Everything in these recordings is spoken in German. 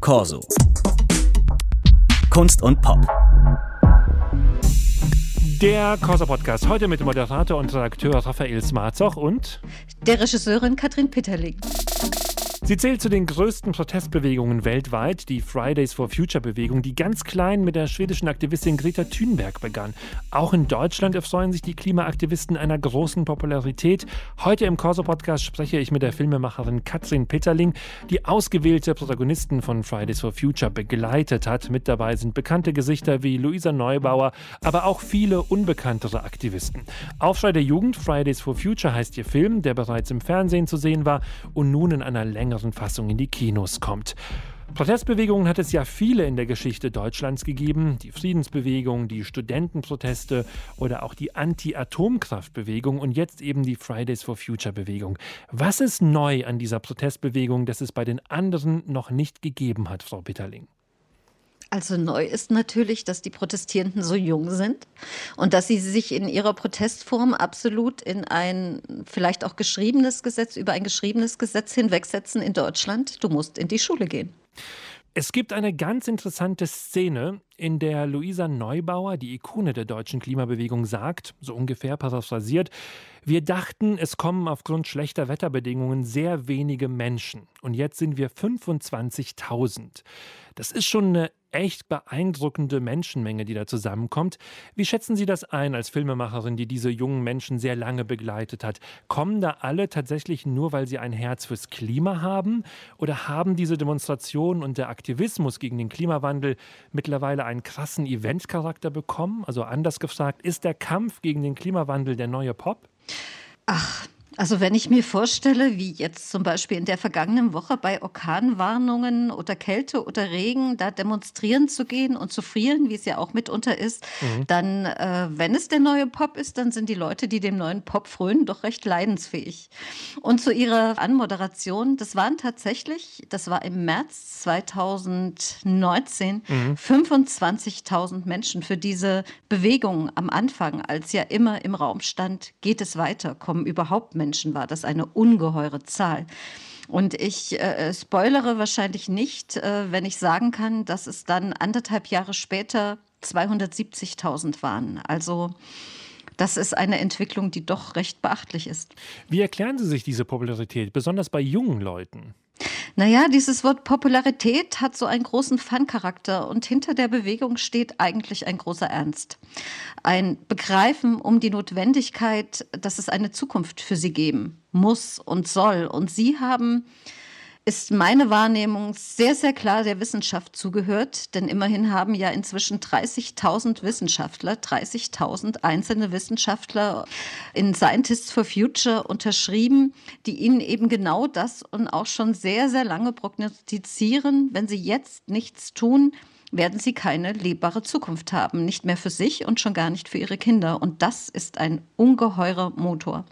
Corso. Kunst und Pop. Der Corso Podcast heute mit dem Moderator und Redakteur Raphael Smarzoch und der Regisseurin Katrin Pitterling. Sie zählt zu den größten Protestbewegungen weltweit, die Fridays for Future Bewegung, die ganz klein mit der schwedischen Aktivistin Greta Thunberg begann. Auch in Deutschland erfreuen sich die Klimaaktivisten einer großen Popularität. Heute im Corso Podcast spreche ich mit der Filmemacherin Katrin Petterling, die ausgewählte Protagonisten von Fridays for Future begleitet hat. Mit dabei sind bekannte Gesichter wie Luisa Neubauer, aber auch viele unbekanntere Aktivisten. Aufschrei der Jugend, Fridays for Future heißt ihr Film, der bereits im Fernsehen zu sehen war und nun in einer längeren längeren Fassung in die Kinos kommt. Protestbewegungen hat es ja viele in der Geschichte Deutschlands gegeben. Die Friedensbewegung, die Studentenproteste oder auch die Anti-Atomkraftbewegung und jetzt eben die Fridays for Future Bewegung. Was ist neu an dieser Protestbewegung, das es bei den anderen noch nicht gegeben hat, Frau Bitterling? Also neu ist natürlich, dass die Protestierenden so jung sind und dass sie sich in ihrer Protestform absolut in ein vielleicht auch geschriebenes Gesetz, über ein geschriebenes Gesetz hinwegsetzen in Deutschland. Du musst in die Schule gehen. Es gibt eine ganz interessante Szene, in der Luisa Neubauer, die Ikone der deutschen Klimabewegung, sagt, so ungefähr paraphrasiert, wir dachten, es kommen aufgrund schlechter Wetterbedingungen sehr wenige Menschen und jetzt sind wir 25.000. Das ist schon eine echt beeindruckende Menschenmenge, die da zusammenkommt. Wie schätzen Sie das ein als Filmemacherin, die diese jungen Menschen sehr lange begleitet hat? Kommen da alle tatsächlich nur, weil sie ein Herz fürs Klima haben? Oder haben diese Demonstrationen und der Aktivismus gegen den Klimawandel mittlerweile einen krassen Eventcharakter bekommen? Also anders gefragt, ist der Kampf gegen den Klimawandel der neue Pop? Ach, also wenn ich mir vorstelle, wie jetzt zum Beispiel in der vergangenen Woche bei Orkanwarnungen oder Kälte oder Regen da demonstrieren zu gehen und zu frieren, wie es ja auch mitunter ist, mhm. dann, äh, wenn es der neue Pop ist, dann sind die Leute, die dem neuen Pop frönen, doch recht leidensfähig. Und zu ihrer Anmoderation, das waren tatsächlich, das war im März 2019, mhm. 25.000 Menschen für diese Bewegung am Anfang, als ja immer im Raum stand, geht es weiter, kommen überhaupt Menschen Menschen war das eine ungeheure Zahl. Und ich äh, spoilere wahrscheinlich nicht, äh, wenn ich sagen kann, dass es dann anderthalb Jahre später 270.000 waren. Also das ist eine Entwicklung, die doch recht beachtlich ist. Wie erklären Sie sich diese Popularität, besonders bei jungen Leuten? Naja, dieses Wort Popularität hat so einen großen Fun-Charakter und hinter der Bewegung steht eigentlich ein großer Ernst. Ein Begreifen um die Notwendigkeit, dass es eine Zukunft für sie geben muss und soll. Und sie haben ist meine Wahrnehmung sehr, sehr klar der Wissenschaft zugehört. Denn immerhin haben ja inzwischen 30.000 Wissenschaftler, 30.000 einzelne Wissenschaftler in Scientists for Future unterschrieben, die ihnen eben genau das und auch schon sehr, sehr lange prognostizieren, wenn sie jetzt nichts tun, werden sie keine lebbare Zukunft haben. Nicht mehr für sich und schon gar nicht für ihre Kinder. Und das ist ein ungeheurer Motor.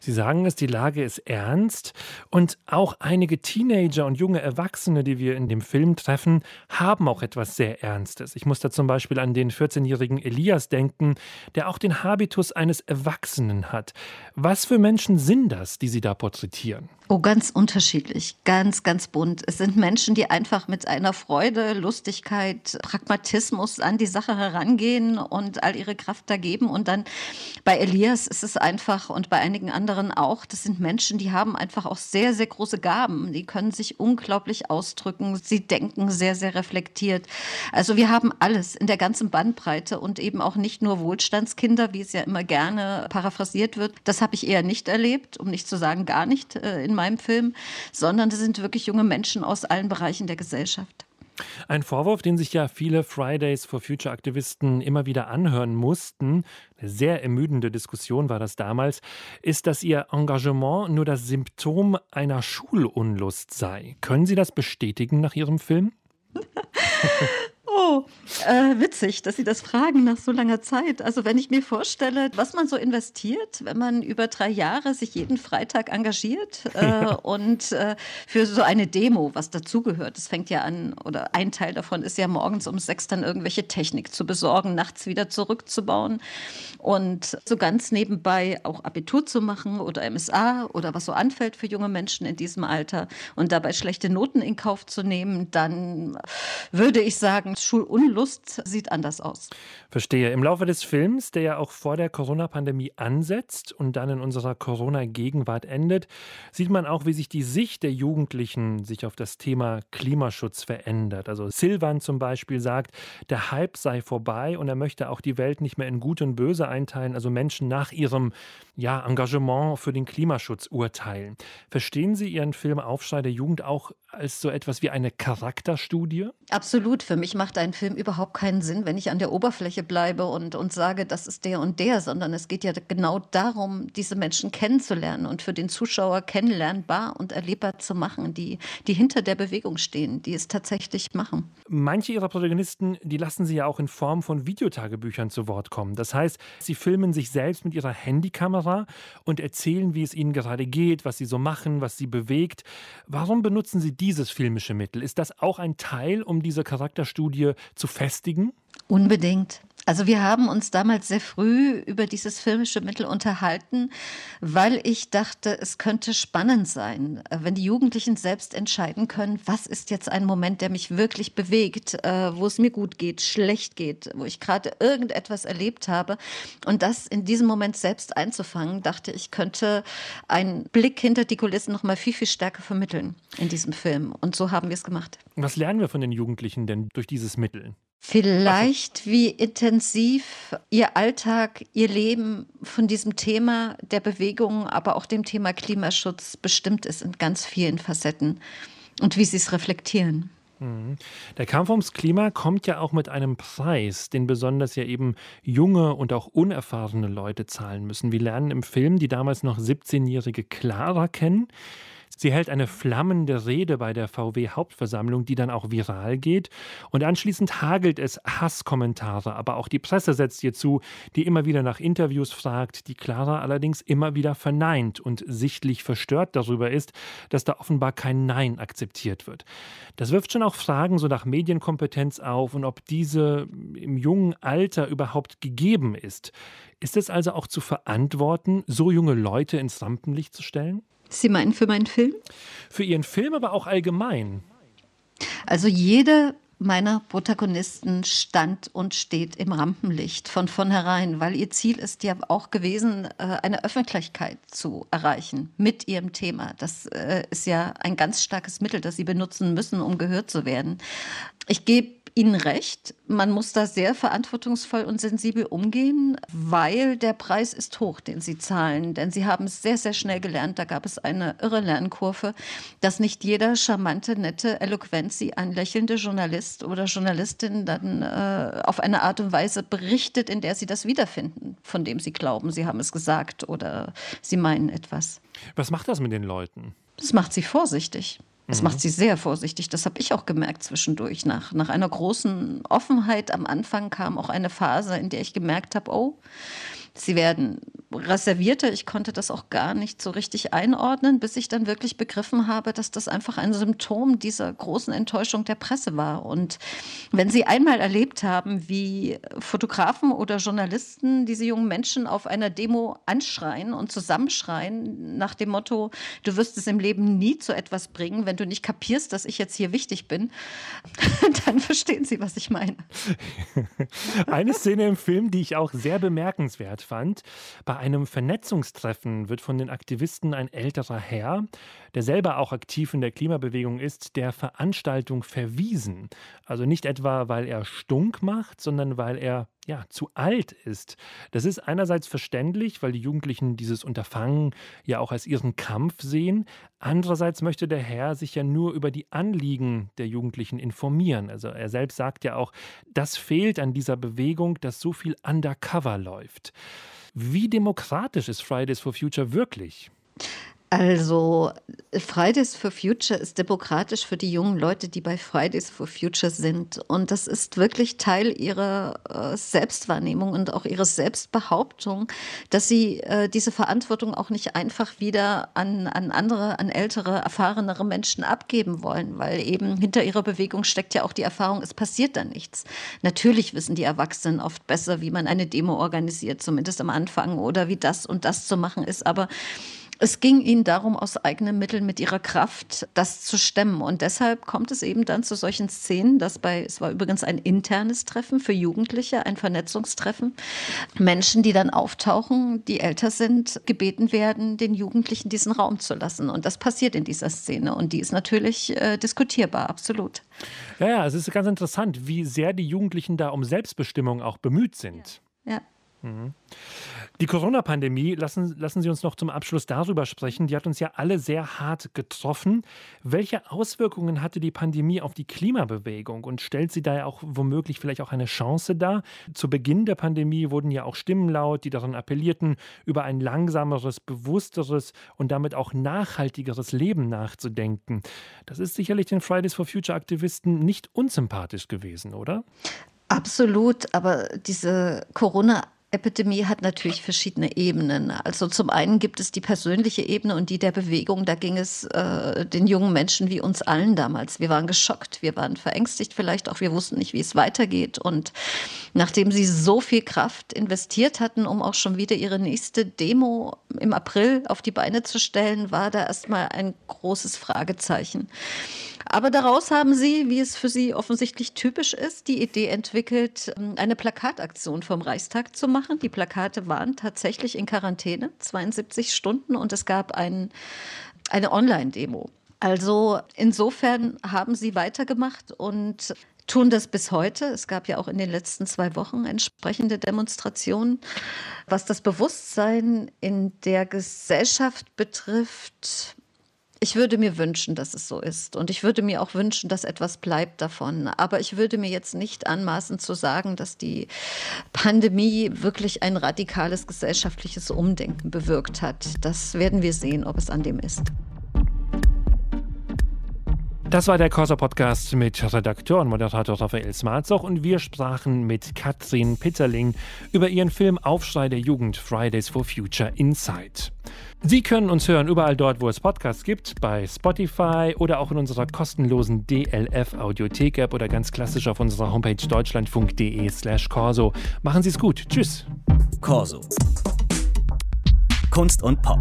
Sie sagen es, die Lage ist ernst und auch einige Teenager und junge Erwachsene, die wir in dem Film treffen, haben auch etwas sehr Ernstes. Ich muss da zum Beispiel an den 14-jährigen Elias denken, der auch den Habitus eines Erwachsenen hat. Was für Menschen sind das, die Sie da porträtieren? Oh, ganz unterschiedlich, ganz, ganz bunt. Es sind Menschen, die einfach mit einer Freude, Lustigkeit, Pragmatismus an die Sache herangehen und all ihre Kraft da geben. Und dann bei Elias ist es einfach und bei einigen anderen auch, das sind Menschen, die haben einfach auch sehr, sehr große Gaben. Die können sich unglaublich ausdrücken. Sie denken sehr, sehr reflektiert. Also wir haben alles in der ganzen Bandbreite und eben auch nicht nur Wohlstandskinder, wie es ja immer gerne paraphrasiert wird. Das habe ich eher nicht erlebt, um nicht zu sagen gar nicht äh, in meinem Film, sondern das sind wirklich junge Menschen aus allen Bereichen der Gesellschaft. Ein Vorwurf, den sich ja viele Fridays for Future Aktivisten immer wieder anhören mussten, eine sehr ermüdende Diskussion war das damals, ist, dass ihr Engagement nur das Symptom einer Schulunlust sei. Können Sie das bestätigen nach Ihrem Film? Äh, witzig, dass Sie das fragen nach so langer Zeit. Also wenn ich mir vorstelle, was man so investiert, wenn man über drei Jahre sich jeden Freitag engagiert äh, ja. und äh, für so eine Demo, was dazugehört, das fängt ja an, oder ein Teil davon ist ja morgens um sechs dann irgendwelche Technik zu besorgen, nachts wieder zurückzubauen und so ganz nebenbei auch Abitur zu machen oder MSA oder was so anfällt für junge Menschen in diesem Alter und dabei schlechte Noten in Kauf zu nehmen, dann würde ich sagen, Schulunlust sieht anders aus. Verstehe. Im Laufe des Films, der ja auch vor der Corona-Pandemie ansetzt und dann in unserer Corona-Gegenwart endet, sieht man auch, wie sich die Sicht der Jugendlichen sich auf das Thema Klimaschutz verändert. Also Silvan zum Beispiel sagt, der Hype sei vorbei und er möchte auch die Welt nicht mehr in Gut und Böse einteilen, also Menschen nach ihrem ja, Engagement für den Klimaschutz urteilen. Verstehen Sie Ihren Film Aufschrei der Jugend auch als so etwas wie eine Charakterstudie? Absolut. Für mich macht ein Film überhaupt keinen Sinn, wenn ich an der Oberfläche bleibe und, und sage, das ist der und der, sondern es geht ja genau darum, diese Menschen kennenzulernen und für den Zuschauer kennenlernbar und erlebbar zu machen, die, die hinter der Bewegung stehen, die es tatsächlich machen. Manche Ihrer Protagonisten, die lassen Sie ja auch in Form von Videotagebüchern zu Wort kommen. Das heißt, Sie filmen sich selbst mit Ihrer Handykamera und erzählen, wie es Ihnen gerade geht, was Sie so machen, was Sie bewegt. Warum benutzen Sie dieses filmische Mittel? Ist das auch ein Teil, um diese Charakterstudie zu festigen? Unbedingt. Also wir haben uns damals sehr früh über dieses filmische Mittel unterhalten, weil ich dachte, es könnte spannend sein, wenn die Jugendlichen selbst entscheiden können, was ist jetzt ein Moment, der mich wirklich bewegt, äh, wo es mir gut geht, schlecht geht, wo ich gerade irgendetwas erlebt habe. Und das in diesem Moment selbst einzufangen, dachte ich, könnte einen Blick hinter die Kulissen noch mal viel, viel stärker vermitteln in diesem Film. Und so haben wir es gemacht. Was lernen wir von den Jugendlichen denn durch dieses Mittel? Vielleicht, wie intensiv Ihr Alltag, Ihr Leben von diesem Thema der Bewegung, aber auch dem Thema Klimaschutz bestimmt ist in ganz vielen Facetten und wie Sie es reflektieren. Mhm. Der Kampf ums Klima kommt ja auch mit einem Preis, den besonders ja eben junge und auch unerfahrene Leute zahlen müssen. Wir lernen im Film die damals noch 17-jährige Clara kennen. Sie hält eine flammende Rede bei der VW-Hauptversammlung, die dann auch viral geht. Und anschließend hagelt es Hasskommentare. Aber auch die Presse setzt ihr zu, die immer wieder nach Interviews fragt, die Clara allerdings immer wieder verneint und sichtlich verstört darüber ist, dass da offenbar kein Nein akzeptiert wird. Das wirft schon auch Fragen so nach Medienkompetenz auf und ob diese im jungen Alter überhaupt gegeben ist. Ist es also auch zu verantworten, so junge Leute ins Rampenlicht zu stellen? Sie meinen für meinen Film? Für Ihren Film, aber auch allgemein. Also jede meiner Protagonisten stand und steht im Rampenlicht von vornherein, weil ihr Ziel ist ja auch gewesen, äh, eine Öffentlichkeit zu erreichen mit ihrem Thema. Das äh, ist ja ein ganz starkes Mittel, das sie benutzen müssen, um gehört zu werden. Ich gebe Ihnen recht. Man muss da sehr verantwortungsvoll und sensibel umgehen, weil der Preis ist hoch, den Sie zahlen. Denn Sie haben es sehr, sehr schnell gelernt. Da gab es eine irre Lernkurve, dass nicht jeder charmante, nette, eloquent Sie anlächelnde Journalist oder Journalistin dann äh, auf eine Art und Weise berichtet, in der Sie das wiederfinden, von dem Sie glauben, Sie haben es gesagt oder Sie meinen etwas. Was macht das mit den Leuten? Das macht sie vorsichtig. Das mhm. macht sie sehr vorsichtig. Das habe ich auch gemerkt zwischendurch. Nach, nach einer großen Offenheit am Anfang kam auch eine Phase, in der ich gemerkt habe, oh, sie werden reservierter. Ich konnte das auch gar nicht so richtig einordnen, bis ich dann wirklich begriffen habe, dass das einfach ein Symptom dieser großen Enttäuschung der Presse war. Und wenn Sie einmal erlebt haben, wie Fotografen oder Journalisten diese jungen Menschen auf einer Demo anschreien und zusammenschreien nach dem Motto, du wirst es im Leben nie zu etwas bringen, wenn du nicht kapierst, dass ich jetzt hier wichtig bin, dann verstehen Sie, was ich meine. Eine Szene im Film, die ich auch sehr bemerkenswert fand, bei einem Vernetzungstreffen wird von den Aktivisten ein älterer Herr, der selber auch aktiv in der Klimabewegung ist, der Veranstaltung verwiesen. Also nicht etwa, weil er stunk macht, sondern weil er ja, zu alt ist. Das ist einerseits verständlich, weil die Jugendlichen dieses Unterfangen ja auch als ihren Kampf sehen. Andererseits möchte der Herr sich ja nur über die Anliegen der Jugendlichen informieren. Also er selbst sagt ja auch, das fehlt an dieser Bewegung, dass so viel undercover läuft. Wie demokratisch ist Fridays for Future wirklich? Also Fridays for Future ist demokratisch für die jungen Leute, die bei Fridays for Future sind. Und das ist wirklich Teil ihrer äh, Selbstwahrnehmung und auch ihrer Selbstbehauptung, dass sie äh, diese Verantwortung auch nicht einfach wieder an, an andere, an ältere, erfahrenere Menschen abgeben wollen, weil eben hinter ihrer Bewegung steckt ja auch die Erfahrung, es passiert dann nichts. Natürlich wissen die Erwachsenen oft besser, wie man eine Demo organisiert, zumindest am Anfang, oder wie das und das zu machen ist. Aber es ging ihnen darum, aus eigenen Mitteln mit ihrer Kraft das zu stemmen. Und deshalb kommt es eben dann zu solchen Szenen, dass bei, es war übrigens ein internes Treffen für Jugendliche, ein Vernetzungstreffen, Menschen, die dann auftauchen, die älter sind, gebeten werden, den Jugendlichen diesen Raum zu lassen. Und das passiert in dieser Szene. Und die ist natürlich äh, diskutierbar, absolut. Ja, ja, es ist ganz interessant, wie sehr die Jugendlichen da um Selbstbestimmung auch bemüht sind. Ja. ja. Mhm. Die Corona-Pandemie, lassen, lassen Sie uns noch zum Abschluss darüber sprechen. Die hat uns ja alle sehr hart getroffen. Welche Auswirkungen hatte die Pandemie auf die Klimabewegung und stellt sie da ja auch womöglich vielleicht auch eine Chance dar? Zu Beginn der Pandemie wurden ja auch Stimmen laut, die daran appellierten, über ein langsameres, bewussteres und damit auch nachhaltigeres Leben nachzudenken. Das ist sicherlich den Fridays for Future Aktivisten nicht unsympathisch gewesen, oder? Absolut, aber diese Corona Epidemie hat natürlich verschiedene Ebenen. Also zum einen gibt es die persönliche Ebene und die der Bewegung. Da ging es äh, den jungen Menschen wie uns allen damals. Wir waren geschockt, wir waren verängstigt vielleicht auch, wir wussten nicht, wie es weitergeht. Und nachdem sie so viel Kraft investiert hatten, um auch schon wieder ihre nächste Demo im April auf die Beine zu stellen, war da erstmal ein großes Fragezeichen. Aber daraus haben sie, wie es für sie offensichtlich typisch ist, die Idee entwickelt, ähm, eine Plakataktion vom Reichstag zu machen. Die Plakate waren tatsächlich in Quarantäne, 72 Stunden, und es gab ein, eine Online-Demo. Also insofern haben sie weitergemacht und tun das bis heute. Es gab ja auch in den letzten zwei Wochen entsprechende Demonstrationen. Was das Bewusstsein in der Gesellschaft betrifft, ich würde mir wünschen, dass es so ist. Und ich würde mir auch wünschen, dass etwas bleibt davon. Aber ich würde mir jetzt nicht anmaßen zu sagen, dass die Pandemie wirklich ein radikales gesellschaftliches Umdenken bewirkt hat. Das werden wir sehen, ob es an dem ist. Das war der Corsa Podcast mit Redakteur und Moderator Raphael Smarzoch und wir sprachen mit Katrin Pitterling über ihren Film Aufschrei der Jugend Fridays for Future Inside. Sie können uns hören überall dort, wo es Podcasts gibt, bei Spotify oder auch in unserer kostenlosen DLF Audiothek App oder ganz klassisch auf unserer Homepage deutschlandfunk.de/slash Corso. Machen Sie es gut. Tschüss. Corso. Kunst und Pop.